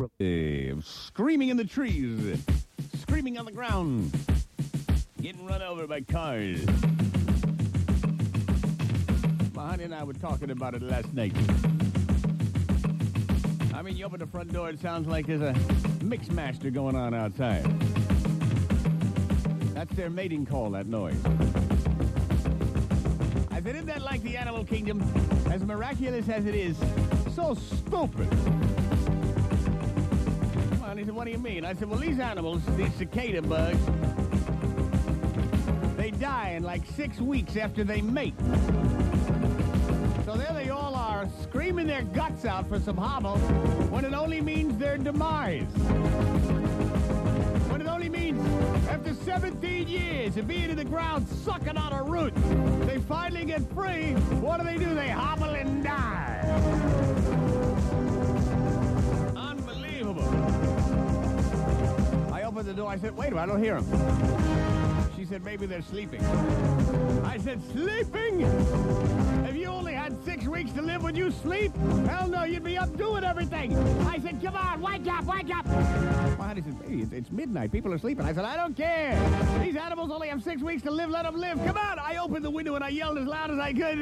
uh, screaming in the trees, screaming on the ground, getting run over by cars. My honey and I were talking about it last night. I mean, you open the front door, it sounds like there's a mix master going on outside. That's their mating call, that noise. I said, isn't that like the animal kingdom? As miraculous as it is, so stupid. What do you mean? I said, well, these animals, these cicada bugs, they die in like six weeks after they mate. So there they all are, screaming their guts out for some hobble, when it only means their demise. When it only means after 17 years of being in the ground sucking on a root, they finally get free. What do they do? They hobble and die. I said, wait a minute, I don't hear them. She said, maybe they're sleeping. I said, sleeping? If you only had six weeks to live, would you sleep? Hell no, you'd be up doing everything. I said, come on, wake up, wake up. My honey said, baby, it's, it's midnight. People are sleeping. I said, I don't care. These animals only have six weeks to live. Let them live. Come on. I opened the window and I yelled as loud as I could.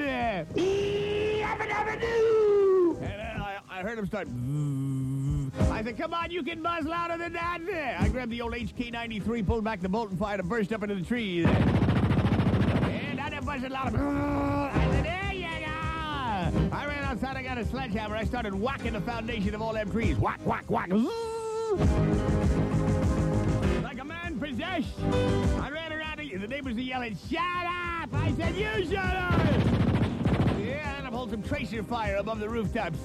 And then I, I heard start. I said, come on, you can buzz louder than that. I grabbed the old HK-93, pulled back the bolt and fired and burst up into the trees. And I didn't buzz it louder. I said, there you go. I ran outside, I got a sledgehammer. I started whacking the foundation of all them trees. Whack, whack, whack. Like a man possessed. I ran around, and the neighbors were yelling, shut up. I said, you shut up. Yeah, and I pulled some tracer fire above the rooftops.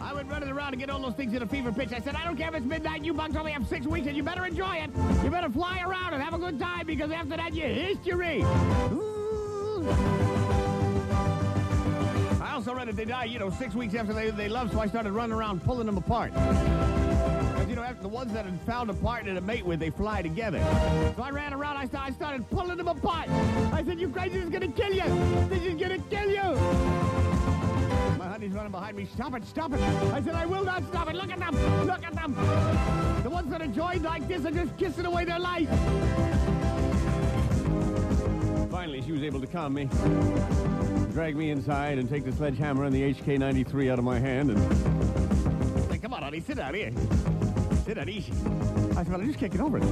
I went running around to get all those things in a fever pitch. I said, I don't care if it's midnight, you bugs only have six weeks, and you better enjoy it. You better fly around and have a good time, because after that, you're history. Ooh. I also read that they die, you know, six weeks after they, they love, so I started running around pulling them apart. Because, you know, after the ones that had found a partner to mate with, they fly together. So I ran around, I, st- I started pulling them apart. I said, you crazy, this is going to kill you. This is going to kill you. My honey's running behind me. Stop it, stop it. I said, I will not stop it. Look at them. Look at them. The ones that are joined like this are just kissing away their life. Finally, she was able to calm me, drag me inside, and take the sledgehammer and the HK-93 out of my hand, and say, come on, honey, sit down here. Down easy. I said, well, I just can't get over it.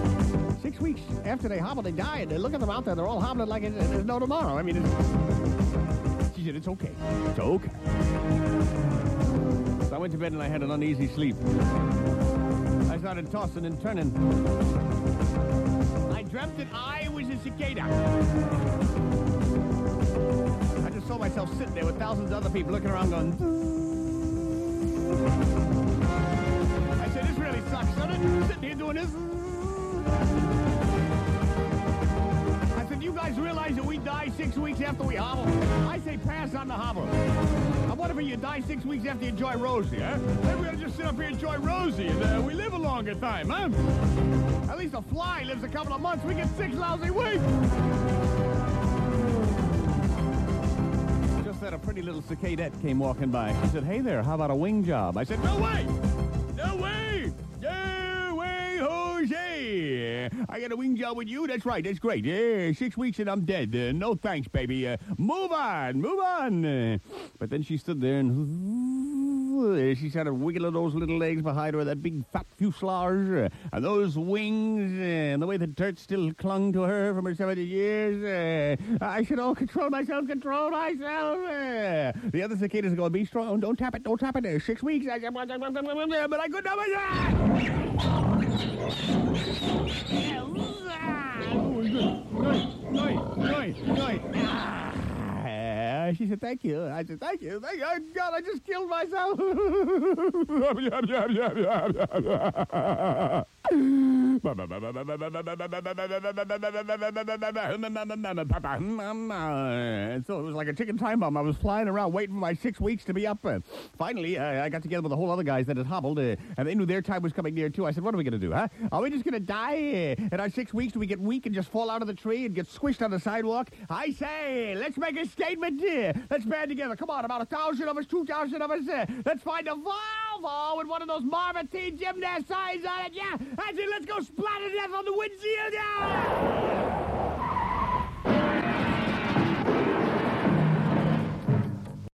Six weeks after they hobble, they die, and look at them out there. They're all hobbling like there's no tomorrow. I mean, it's... She said, it's okay. It's okay. So I went to bed and I had an uneasy sleep. I started tossing and turning. I dreamt that I was a cicada. I just saw myself sitting there with thousands of other people looking around going, doing this. I said, you guys realize that we die six weeks after we hobble? I say pass on the hobble. I wonder if you die six weeks after you enjoy Rosie, huh? Maybe we ought to just sit up here and enjoy Rosie and uh, we live a longer time, huh? At least a fly lives a couple of months. We get six lousy weeks. Just then a pretty little cicadette came walking by. She said, hey there, how about a wing job? I said, no way! Jose! I got a wing job with you? That's right, that's great. Yeah, six weeks and I'm dead. Uh, no thanks, baby. Uh, move on, move on. Uh, but then she stood there and she started wiggling those little legs behind her, that big fat fuselage, uh, and those wings, uh, and the way the dirt still clung to her from her 70 years. Uh, I should all control myself, control myself. Uh, the other cicadas are going, be strong, don't tap it, don't tap it. Uh, six weeks, but I couldn't have it. Ah, she said, thank you. I said, thank you. Thank you. Oh, God, I just killed myself. So it was like a ticking time bomb. I was flying around waiting for my six weeks to be up. Finally, I got together with a whole other guys that had hobbled, uh, and they knew their time was coming near too. I said, what are we going to do, huh? Are we just going to die? In our six weeks, do we get weak and just fall out of the tree and get squished on the sidewalk? I say, let's make a statement. Let's band together. Come on, about a thousand of us, two thousand of us. Uh, let's find a valve with one of those Marvin T gymnast signs on it. Yeah, I let's go splatter death on the windshield. Yeah!